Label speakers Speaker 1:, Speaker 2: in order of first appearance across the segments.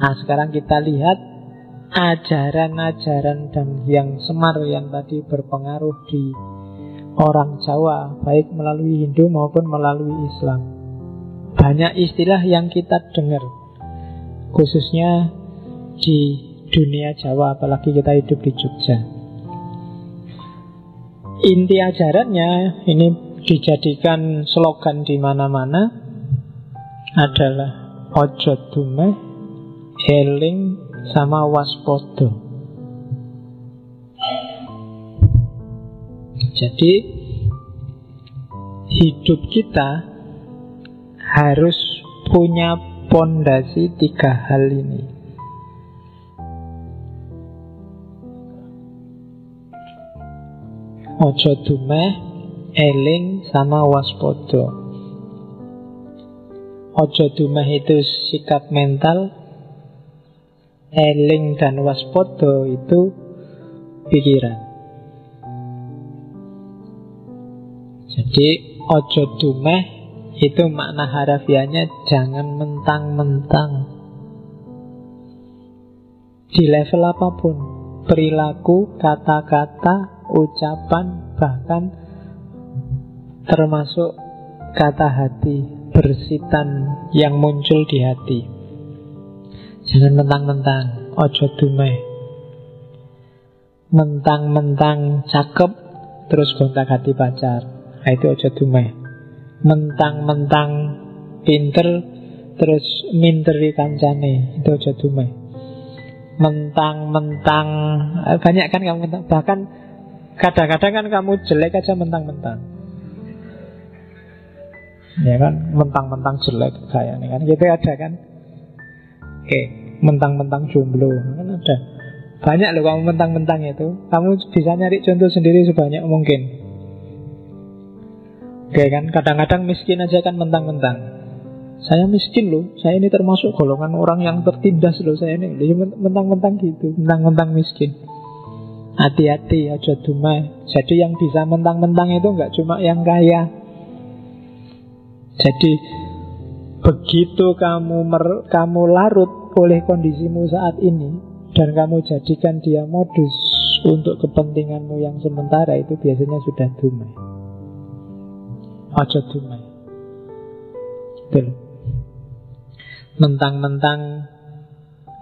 Speaker 1: Nah sekarang kita lihat ajaran-ajaran dan yang semar yang tadi berpengaruh di orang Jawa, baik melalui Hindu maupun melalui Islam. Banyak istilah yang kita dengar, khususnya di dunia Jawa, apalagi kita hidup di Jogja. Inti ajarannya ini dijadikan slogan di mana-mana adalah ojo dume, eling sama waspodo. Jadi hidup kita harus punya pondasi tiga hal ini. Ojo dumeh, eling sama waspodo. Ojo dumeh itu sikap mental, eling dan waspodo itu pikiran. Jadi ojo dumeh itu makna harafiahnya jangan mentang-mentang di level apa pun perilaku, kata-kata, ucapan, bahkan termasuk kata hati bersitan yang muncul di hati. Jangan mentang-mentang, ojo dumeh. Mentang-mentang cakep, terus gonta hati pacar. Nah, itu aja dumeh. Mentang-mentang pinter terus minteri kancane, itu aja dumeh. Mentang-mentang eh, banyak kan kamu mentang, bahkan kadang-kadang kan kamu jelek aja mentang-mentang. Ya kan, mentang-mentang jelek kayak ini kan, gitu ada kan. Oke, mentang-mentang jomblo kan ada. Banyak loh kamu mentang-mentang itu. Kamu bisa nyari contoh sendiri sebanyak mungkin. Oke kan, kadang-kadang miskin aja kan mentang-mentang. Saya miskin loh, saya ini termasuk golongan orang yang tertindas loh saya ini. Mentang-mentang gitu, mentang-mentang miskin. Hati-hati aja dumai. Jadi yang bisa mentang-mentang itu nggak cuma yang kaya. Jadi begitu kamu mer kamu larut oleh kondisimu saat ini dan kamu jadikan dia modus untuk kepentinganmu yang sementara itu biasanya sudah dumai. Ojo dumai. Gitu Mentang-mentang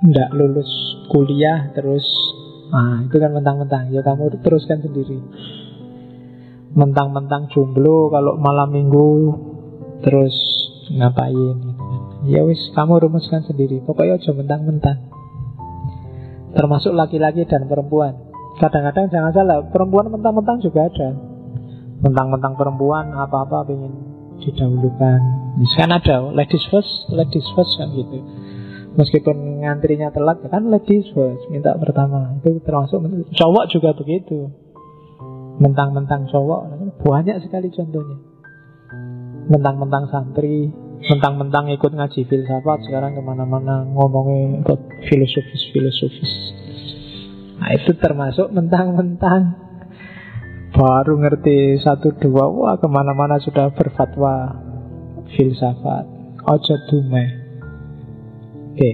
Speaker 1: Nggak lulus kuliah Terus Nah itu kan mentang-mentang. Ya kamu teruskan sendiri. Mentang-mentang jomblo Kalau malam minggu Terus ngapain gitu kan. Ya wis kamu rumuskan sendiri. Pokoknya ojo mentang-mentang. Termasuk laki-laki dan perempuan. Kadang-kadang jangan salah Perempuan mentang-mentang juga ada. Mentang-mentang perempuan apa-apa pengen didahulukan. Kan ada ladies first, ladies first kan gitu. Meskipun ngantrinya telat ya kan ladies first Minta pertama. Itu termasuk Cowok juga begitu. Mentang-mentang cowok Banyak sekali contohnya Mentang-mentang santri Mentang-mentang ikut ngaji filsafat Sekarang ke mana-mana ngomongin filosofis-filosofis. Nah itu termasuk mentang-mentang. Baru ngerti satu dua Wah ke mana-mana sudah berfatwa Filsafat. Ojo dumeh. Oke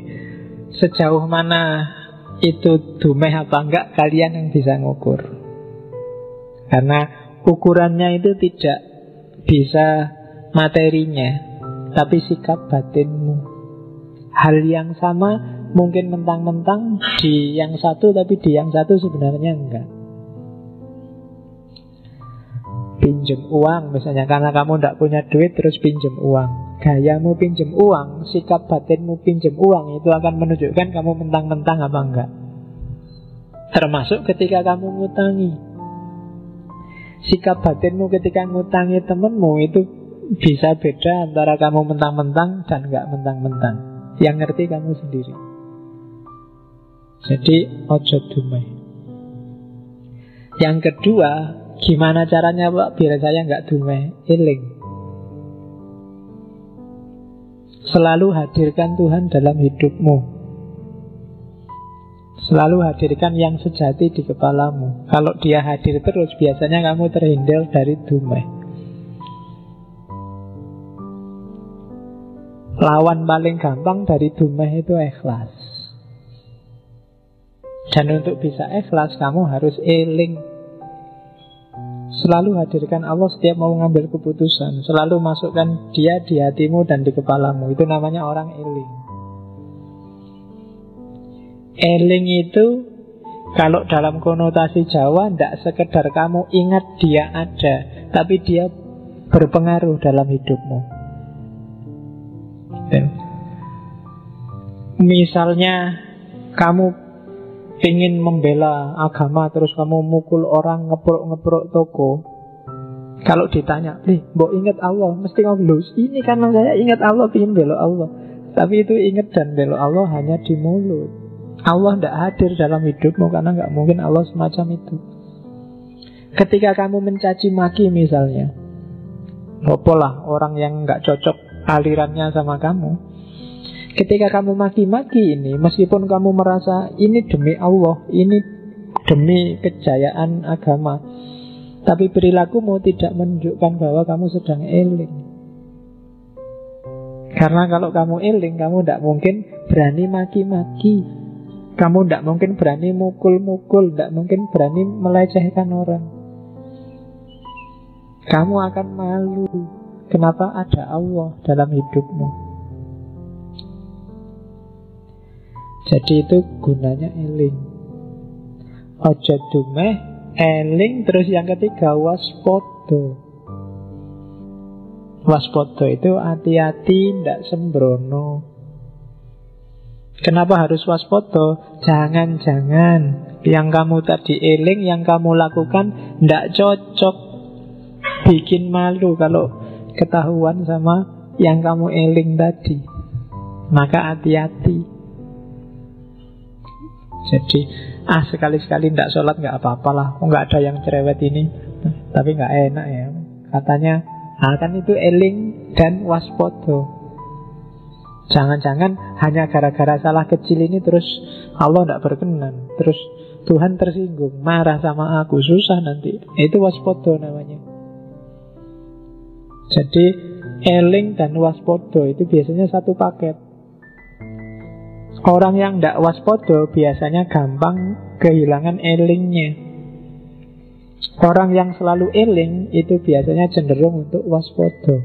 Speaker 1: Sejauh mana itu dumeh apa enggak Kalian yang bisa ngukur. Karena ukurannya itu tidak bisa materinya Tapi sikap batinmu. Hal yang sama mungkin mentang-mentang di yang satu Tapi di yang satu sebenarnya enggak. Pinjem uang misalnya karena kamu tidak punya duit terus pinjem uang. Gayamu pinjem uang sikap batinmu pinjem uang itu akan menunjukkan kamu mentang-mentang apa enggak. Termasuk ketika kamu ngutangi. Sikap batinmu ketika ngutangi temenmu itu bisa beda antara kamu mentang-mentang dan enggak mentang-mentang. Yang ngerti kamu sendiri. Jadi ojo dumai. Yang kedua Gimana caranya Pak biar saya nggak dume Iling Selalu hadirkan Tuhan dalam hidupmu. Selalu hadirkan yang sejati di kepalamu. Kalau dia hadir terus Biasanya kamu terhindar dari dume Lawan paling gampang dari dume itu ikhlas. Dan untuk bisa ikhlas kamu harus eling. Selalu hadirkan Allah setiap mau mengambil keputusan. Selalu masukkan dia di hatimu dan di kepalamu. Itu namanya orang eling. Eling itu kalau dalam konotasi Jawa Tidak sekedar kamu ingat dia ada Tapi dia berpengaruh dalam hidupmu Misalnya Kamu ingin membela agama Terus kamu mukul orang Ngeprok-ngeprok toko Kalau ditanya Nih, mbok ingat Allah Mesti ngomong Ini karena saya ingat Allah ingin bela Allah Tapi itu ingat dan bela Allah hanya di mulut Allah tidak hadir dalam hidupmu karena nggak mungkin Allah semacam itu. Ketika kamu mencaci maki misalnya, lah orang yang nggak cocok alirannya sama kamu. Ketika kamu maki-maki ini, meskipun kamu merasa ini demi Allah, ini demi kejayaan agama, tapi perilakumu tidak menunjukkan bahwa kamu sedang eling. Karena kalau kamu eling, kamu tidak mungkin berani maki-maki. Kamu tidak mungkin berani mukul-mukul, tidak mungkin berani melecehkan orang. Kamu akan malu. Kenapa ada Allah dalam hidupmu? Jadi itu gunanya eling. Ojo dumeh, eling, terus yang ketiga waspodo. Waspodo itu hati-hati, tidak sembrono. Kenapa harus waspada? Jangan-jangan yang kamu tadi eling, yang kamu lakukan tidak cocok. Bikin malu kalau ketahuan sama yang kamu eling tadi. Maka hati-hati. Jadi, ah sekali-sekali tidak sholat nggak apa-apalah. Oh, nggak ada yang cerewet ini. Tapi nggak enak ya. Katanya, ah kan itu eling dan waspodo. Jangan-jangan hanya gara-gara salah kecil ini terus Allah tidak berkenan. Terus Tuhan tersinggung, marah sama aku, susah nanti. Itu waspodo namanya. Jadi eling dan waspodo itu biasanya satu paket. Orang yang tidak waspodo biasanya gampang kehilangan elingnya. Orang yang selalu eling itu biasanya cenderung untuk waspodo.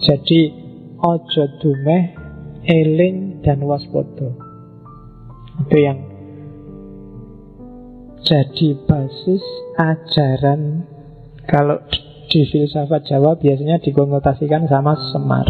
Speaker 1: Jadi ojo dumeh, eling dan waspada. Itu yang jadi basis ajaran kalau di filsafat Jawa biasanya dikonotasikan sama Semar.